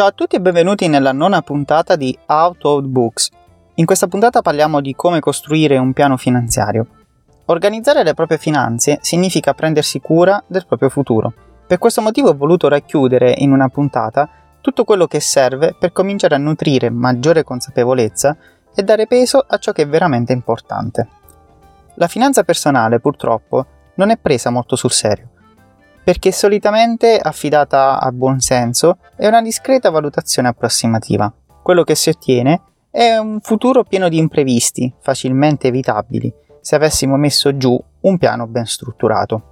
Ciao a tutti e benvenuti nella nona puntata di Out of Books. In questa puntata parliamo di come costruire un piano finanziario. Organizzare le proprie finanze significa prendersi cura del proprio futuro. Per questo motivo ho voluto racchiudere in una puntata tutto quello che serve per cominciare a nutrire maggiore consapevolezza e dare peso a ciò che è veramente importante. La finanza personale, purtroppo, non è presa molto sul serio, perché solitamente affidata a buon senso e una discreta valutazione approssimativa. Quello che si ottiene è un futuro pieno di imprevisti, facilmente evitabili, se avessimo messo giù un piano ben strutturato.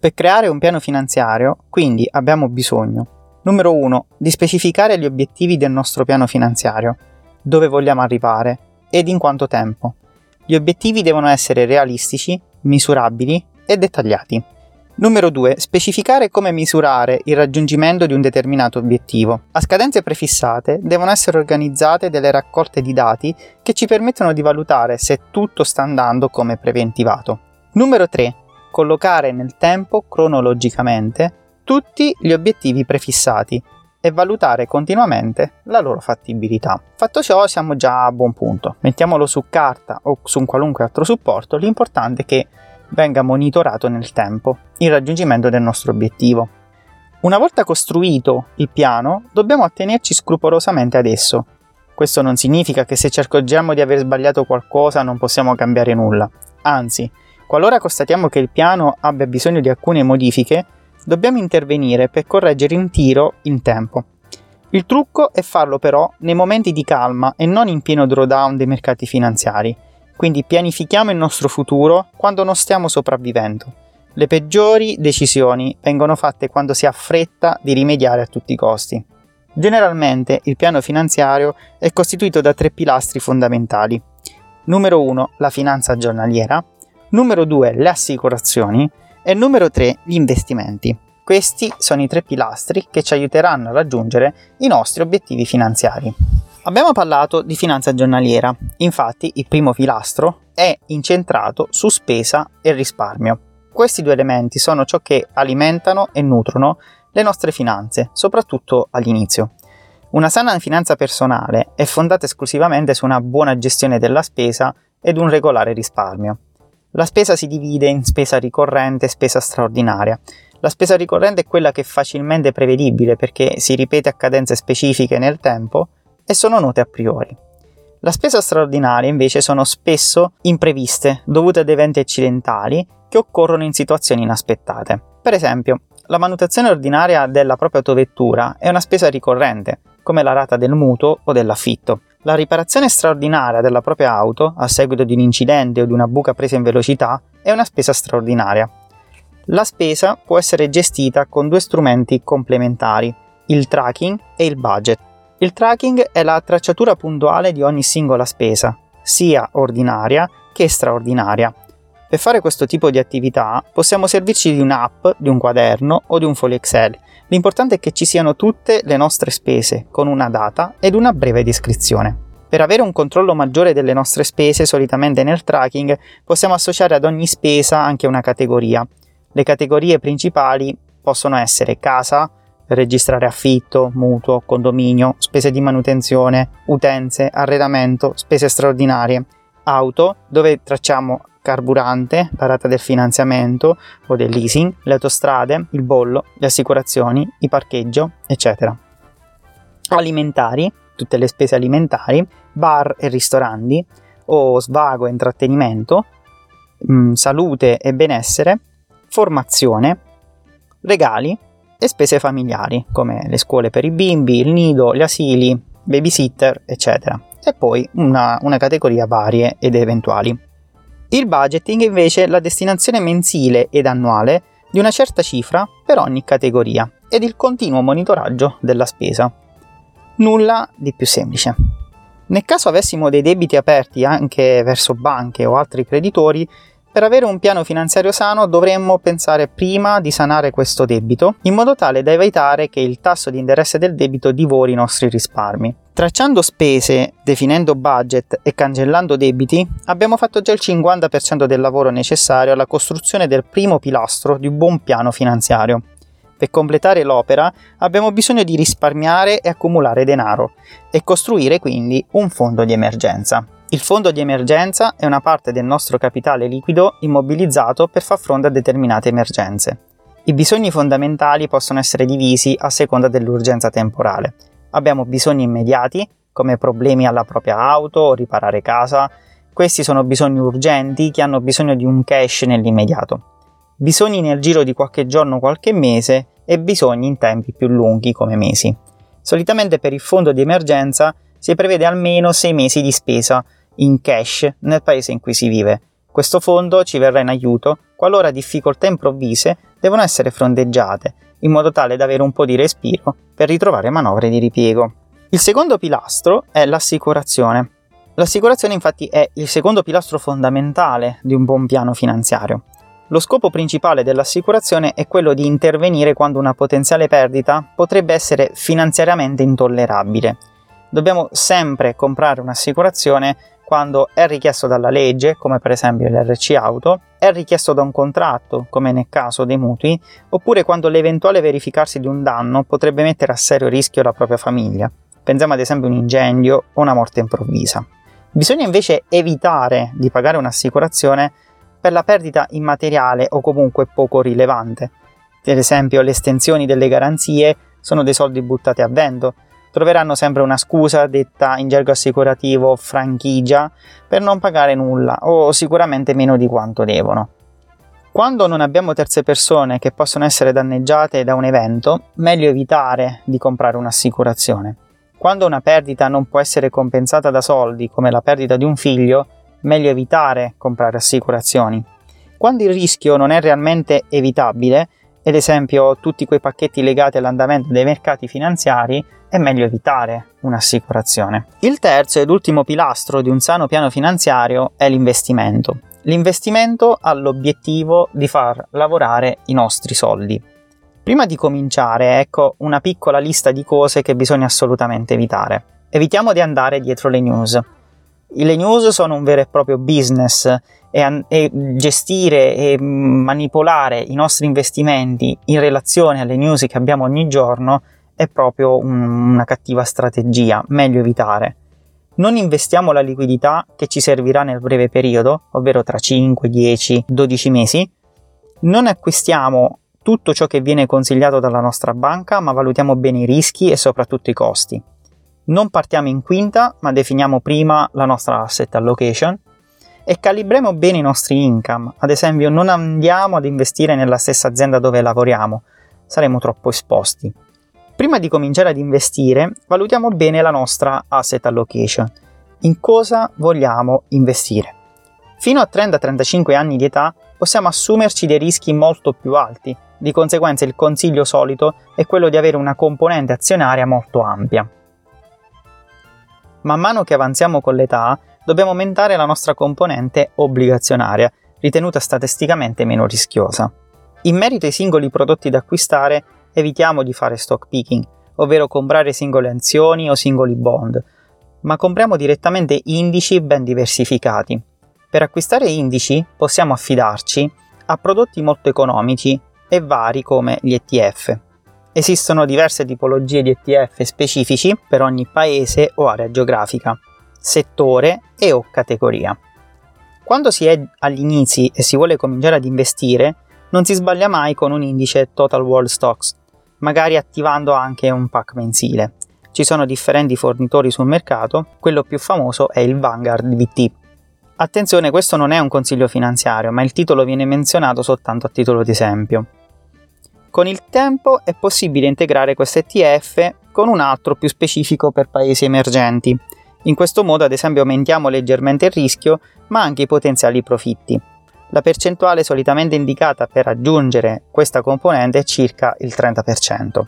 Per creare un piano finanziario, quindi, abbiamo bisogno, numero 1, di specificare gli obiettivi del nostro piano finanziario, dove vogliamo arrivare ed in quanto tempo. Gli obiettivi devono essere realistici, misurabili e dettagliati. Numero 2. Specificare come misurare il raggiungimento di un determinato obiettivo. A scadenze prefissate devono essere organizzate delle raccolte di dati che ci permettono di valutare se tutto sta andando come preventivato. Numero 3. Collocare nel tempo cronologicamente tutti gli obiettivi prefissati e valutare continuamente la loro fattibilità. Fatto ciò siamo già a buon punto. Mettiamolo su carta o su un qualunque altro supporto, l'importante è che venga monitorato nel tempo il raggiungimento del nostro obiettivo. Una volta costruito il piano, dobbiamo attenerci scrupolosamente ad esso. Questo non significa che se ci accorgiamo di aver sbagliato qualcosa non possiamo cambiare nulla. Anzi, qualora constatiamo che il piano abbia bisogno di alcune modifiche, dobbiamo intervenire per correggere in tiro in tempo. Il trucco è farlo però nei momenti di calma e non in pieno drawdown dei mercati finanziari. Quindi pianifichiamo il nostro futuro quando non stiamo sopravvivendo. Le peggiori decisioni vengono fatte quando si ha fretta di rimediare a tutti i costi. Generalmente il piano finanziario è costituito da tre pilastri fondamentali. Numero 1 la finanza giornaliera, numero 2 le assicurazioni e numero 3 gli investimenti. Questi sono i tre pilastri che ci aiuteranno a raggiungere i nostri obiettivi finanziari. Abbiamo parlato di finanza giornaliera, infatti il primo pilastro è incentrato su spesa e risparmio. Questi due elementi sono ciò che alimentano e nutrono le nostre finanze, soprattutto all'inizio. Una sana finanza personale è fondata esclusivamente su una buona gestione della spesa ed un regolare risparmio. La spesa si divide in spesa ricorrente e spesa straordinaria. La spesa ricorrente è quella che è facilmente prevedibile perché si ripete a cadenze specifiche nel tempo e sono note a priori. La spesa straordinaria invece sono spesso impreviste, dovute ad eventi accidentali che occorrono in situazioni inaspettate. Per esempio, la manutenzione ordinaria della propria autovettura è una spesa ricorrente, come la rata del mutuo o dell'affitto. La riparazione straordinaria della propria auto, a seguito di un incidente o di una buca presa in velocità, è una spesa straordinaria. La spesa può essere gestita con due strumenti complementari, il tracking e il budget. Il tracking è la tracciatura puntuale di ogni singola spesa, sia ordinaria che straordinaria. Per fare questo tipo di attività possiamo servirci di un'app, di un quaderno o di un foglio Excel L'importante è che ci siano tutte le nostre spese, con una data ed una breve descrizione. Per avere un controllo maggiore delle nostre spese, solitamente nel tracking, possiamo associare ad ogni spesa anche una categoria. Le categorie principali possono essere casa, registrare affitto, mutuo, condominio, spese di manutenzione, utenze, arredamento, spese straordinarie, auto, dove tracciamo carburante, la rata del finanziamento o del leasing, le autostrade, il bollo, le assicurazioni, il parcheggio, eccetera. Alimentari, tutte le spese alimentari, bar e ristoranti o svago e intrattenimento, mh, mm, salute e benessere, formazione, regali e spese familiari come le scuole per i bimbi, il nido, gli asili, babysitter, eccetera. E poi una, una categoria varie ed eventuali. Il budgeting invece è la destinazione mensile ed annuale di una certa cifra per ogni categoria ed il continuo monitoraggio della spesa. Nulla di più semplice. Nel caso avessimo dei debiti aperti anche verso banche o altri creditori, per avere un piano finanziario sano dovremmo pensare prima di sanare questo debito, in modo tale da evitare che il tasso di interesse del debito divori i nostri risparmi. Tracciando spese, definendo budget e cancellando debiti, abbiamo fatto già il 50% del lavoro necessario alla costruzione del primo pilastro di un buon piano finanziario. Per completare l'opera abbiamo bisogno di risparmiare e accumulare denaro e costruire quindi un fondo di emergenza. Il fondo di emergenza è una parte del nostro capitale liquido immobilizzato per far fronte a determinate emergenze. I bisogni fondamentali possono essere divisi a seconda dell'urgenza temporale. Abbiamo bisogni immediati, come problemi alla propria auto o riparare casa. Questi sono bisogni urgenti che hanno bisogno di un cash nell'immediato. Bisogni nel giro di qualche giorno o qualche mese e bisogni in tempi più lunghi come mesi. Solitamente per il fondo di emergenza si prevede almeno 6 mesi di spesa in cash nel paese in cui si vive. Questo fondo ci verrà in aiuto qualora difficoltà improvvise devono essere fronteggiate, in modo tale da avere un po' di respiro per ritrovare manovre di ripiego. Il secondo pilastro è l'assicurazione. L'assicurazione infatti è il secondo pilastro fondamentale di un buon piano finanziario. Lo scopo principale dell'assicurazione è quello di intervenire quando una potenziale perdita potrebbe essere finanziariamente intollerabile. Dobbiamo sempre comprare un'assicurazione quando è richiesto dalla legge, come per esempio l'RC auto, è richiesto da un contratto, come nel caso dei mutui, oppure quando l'eventuale verificarsi di un danno potrebbe mettere a serio rischio la propria famiglia. Pensiamo ad esempio a un incendio o una morte improvvisa. Bisogna invece evitare di pagare un'assicurazione per la perdita immateriale o comunque poco rilevante. Ad esempio, le estensioni delle garanzie sono dei soldi buttati a vento, troveranno sempre una scusa detta in gergo assicurativo franchigia per non pagare nulla o sicuramente meno di quanto devono. Quando non abbiamo terze persone che possono essere danneggiate da un evento, meglio evitare di comprare un'assicurazione. Quando una perdita non può essere compensata da soldi, come la perdita di un figlio, meglio evitare comprare assicurazioni. Quando il rischio non è realmente evitabile, ad esempio tutti quei pacchetti legati all'andamento dei mercati finanziari, è meglio evitare un'assicurazione. Il terzo ed ultimo pilastro di un sano piano finanziario è l'investimento. L'investimento ha l'obiettivo di far lavorare i nostri soldi. Prima di cominciare, ecco una piccola lista di cose che bisogna assolutamente evitare. Evitiamo di andare dietro le news. Le news sono un vero e proprio business e, e gestire e manipolare i nostri investimenti in relazione alle news che abbiamo ogni giorno è proprio un, una cattiva strategia, meglio evitare. Non investiamo la liquidità che ci servirà nel breve periodo, ovvero tra 5, 10, 12 mesi. Non acquistiamo tutto ciò che viene consigliato dalla nostra banca, ma valutiamo bene i rischi e soprattutto i costi. Non partiamo in quinta, ma definiamo prima la nostra asset allocation e calibriamo bene i nostri income. Ad esempio, non andiamo ad investire nella stessa azienda dove lavoriamo, saremo troppo esposti. Prima di cominciare ad investire, valutiamo bene la nostra asset allocation. In cosa vogliamo investire? Fino a 30-35 anni di età possiamo assumerci dei rischi molto più alti, di conseguenza il consiglio solito è quello di avere una componente azionaria molto ampia. Man mano che avanziamo con l'età, dobbiamo aumentare la nostra componente obbligazionaria, ritenuta statisticamente meno rischiosa. In merito ai singoli prodotti da acquistare, evitiamo di fare stock picking, ovvero comprare singole azioni o singoli bond, ma compriamo direttamente indici ben diversificati. Per acquistare indici possiamo affidarci a prodotti molto economici e vari come gli ETF. Esistono diverse tipologie di ETF specifici per ogni paese o area geografica settore e o categoria. Quando si è agli inizi e si vuole cominciare ad investire, non si sbaglia mai con un indice Total World Stocks, magari attivando anche un pack mensile. Ci sono differenti fornitori sul mercato, quello più famoso è il Vanguard VT. Attenzione, questo non è un consiglio finanziario, ma il titolo viene menzionato soltanto a titolo di esempio. Con il tempo è possibile integrare questo ETF con un altro più specifico per paesi emergenti, in questo modo ad esempio aumentiamo leggermente il rischio ma anche i potenziali profitti. La percentuale solitamente indicata per aggiungere questa componente è circa il 30%,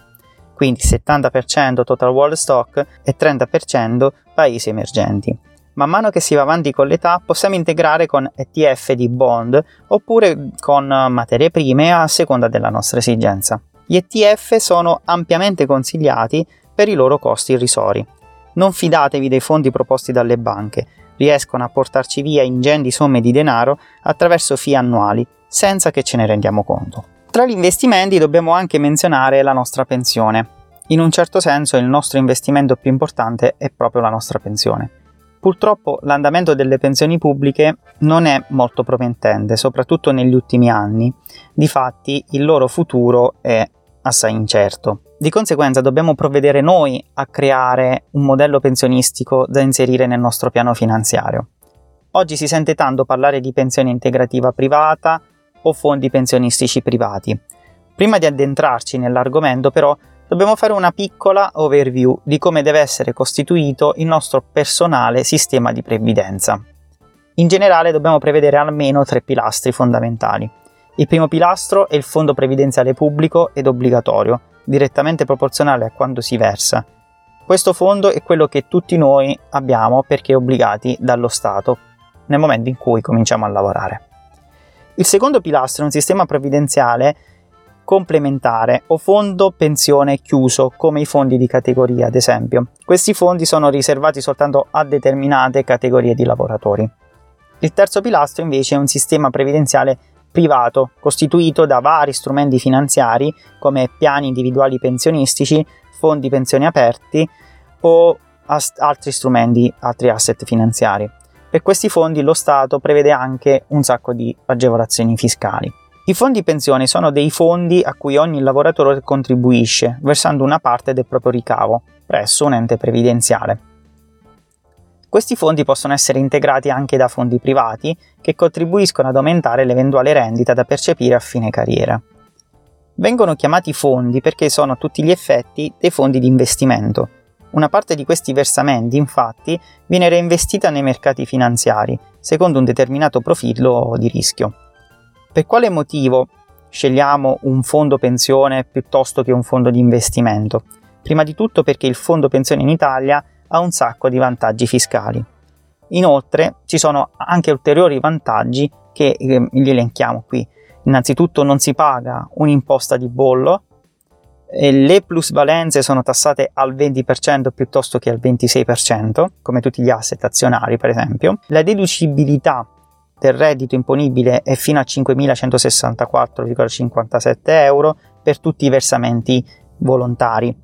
quindi 70% total world stock e 30% paesi emergenti. Man mano che si va avanti con l'età possiamo integrare con ETF di bond oppure con materie prime a seconda della nostra esigenza. Gli ETF sono ampiamente consigliati per i loro costi irrisori non fidatevi dei fondi proposti dalle banche, riescono a portarci via ingenti somme di denaro attraverso fee annuali, senza che ce ne rendiamo conto. Tra gli investimenti dobbiamo anche menzionare la nostra pensione. In un certo senso il nostro investimento più importante è proprio la nostra pensione. Purtroppo l'andamento delle pensioni pubbliche non è molto promettente, soprattutto negli ultimi anni. Difatti il loro futuro è assai incerto. Di conseguenza dobbiamo provvedere noi a creare un modello pensionistico da inserire nel nostro piano finanziario. Oggi si sente tanto parlare di pensione integrativa privata, o fondi pensionistici privati. Prima di addentrarci nell'argomento però dobbiamo fare una piccola overview di come deve essere costituito il nostro personale sistema di previdenza. In generale dobbiamo prevedere almeno tre pilastri fondamentali. Il primo pilastro è il fondo previdenziale pubblico ed obbligatorio, direttamente proporzionale a quanto si versa. Questo fondo è quello che tutti noi abbiamo perché obbligati dallo Stato nel momento in cui cominciamo a lavorare. Il secondo pilastro è un sistema previdenziale complementare o fondo pensione chiuso, come i fondi di categoria, ad esempio. Questi fondi sono riservati soltanto a determinate categorie di lavoratori. Il terzo pilastro invece è un sistema previdenziale privato, costituito da vari strumenti finanziari come piani individuali pensionistici, fondi pensioni aperti o altri strumenti, altri asset finanziari. Per questi fondi lo Stato prevede anche un sacco di agevolazioni fiscali. I fondi pensione sono dei fondi a cui ogni lavoratore contribuisce, versando una parte del proprio ricavo presso un ente previdenziale. Questi fondi possono essere integrati anche da fondi privati che contribuiscono ad aumentare l'eventuale rendita da percepire a fine carriera. Vengono chiamati fondi perché sono a tutti gli effetti dei fondi di investimento, una parte di questi versamenti, infatti, viene reinvestita nei mercati finanziari, secondo un determinato profilo di rischio. Per quale motivo scegliamo un fondo pensione piuttosto che un fondo di investimento? Prima di tutto perché il fondo pensione in Italia ha un sacco di vantaggi fiscali. Inoltre ci sono anche ulteriori vantaggi che eh, li elenchiamo qui. Innanzitutto non si paga un'imposta di bollo le plusvalenze sono tassate al 20% piuttosto che al 26%, come tutti gli asset azionari per esempio. La deducibilità del reddito imponibile è fino a 5.164,57 euro per tutti i versamenti volontari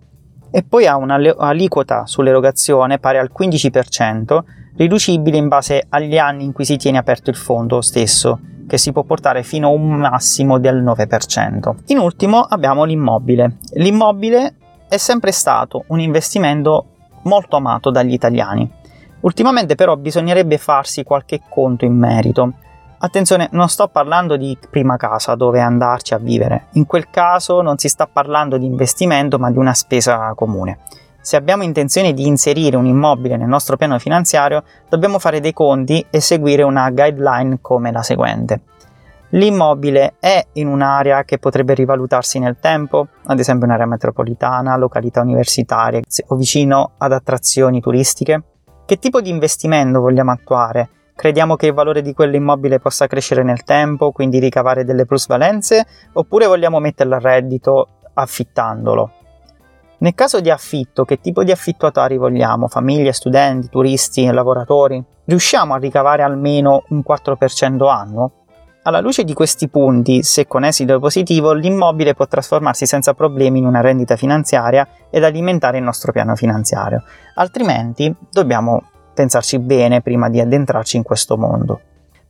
e poi ha un'aliquota sull'erogazione pari al 15%, riducibile in base agli anni in cui si tiene aperto il fondo stesso che si può portare fino a un massimo del 9%. In ultimo abbiamo l'immobile. L'immobile è sempre stato un investimento molto amato dagli italiani. Ultimamente però bisognerebbe farsi qualche conto in merito. Attenzione, non sto parlando di prima casa dove andarci a vivere. In quel caso non si sta parlando di investimento ma di una spesa comune. Se abbiamo intenzione di inserire un immobile nel nostro piano finanziario, dobbiamo fare dei conti e seguire una guideline come la seguente. L'immobile è in un'area che potrebbe rivalutarsi nel tempo, ad esempio un'area metropolitana, località universitarie o vicino ad attrazioni turistiche? Che tipo di investimento vogliamo attuare? Crediamo che il valore di quell'immobile possa crescere nel tempo, quindi ricavare delle plusvalenze, oppure vogliamo metterlo a reddito affittandolo? Nel caso di affitto, che tipo di affittuatari vogliamo? Famiglie, studenti, turisti, lavoratori? Riusciamo a ricavare almeno un 4% annuo? Alla luce di questi punti, se con esito positivo, l'immobile può trasformarsi senza problemi in una rendita finanziaria ed alimentare il nostro piano finanziario. Altrimenti dobbiamo pensarci bene prima di addentrarci in questo mondo.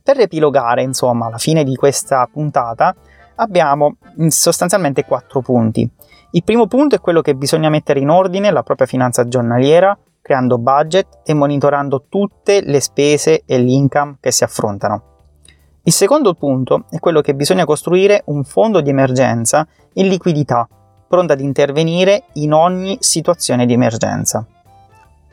Per riepilogare, insomma, alla fine di questa puntata, abbiamo sostanzialmente quattro punti. Il primo punto è quello che bisogna mettere in ordine la propria finanza giornaliera, creando budget e monitorando tutte le spese e l'income che si affrontano. Il secondo punto è quello che bisogna costruire un fondo di emergenza in liquidità, pronto ad intervenire in ogni situazione di emergenza.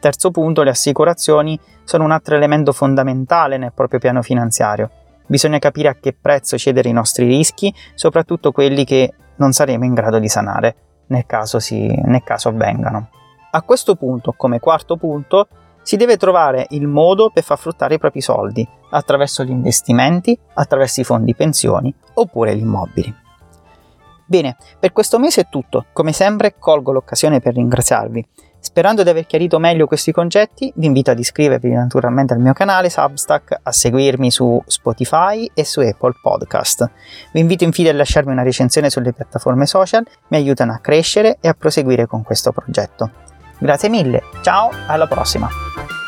Terzo punto, le assicurazioni sono un altro elemento fondamentale nel proprio piano finanziario. Bisogna capire a che prezzo cedere i nostri rischi, soprattutto quelli che non saremo in grado di sanare nel caso, si, nel caso avvengano. A questo punto, come quarto punto, si deve trovare il modo per far fruttare i propri soldi attraverso gli investimenti, attraverso i fondi pensioni oppure gli immobili. Bene, per questo mese è tutto. Come sempre colgo l'occasione per ringraziarvi. Sperando di aver chiarito meglio questi concetti, vi invito ad iscrivervi naturalmente al mio canale Substack, a seguirmi su Spotify e su Apple Podcast. Vi invito infine a lasciarmi una recensione sulle piattaforme social, mi aiutano a crescere e a proseguire con questo progetto. Grazie mille, ciao, alla prossima!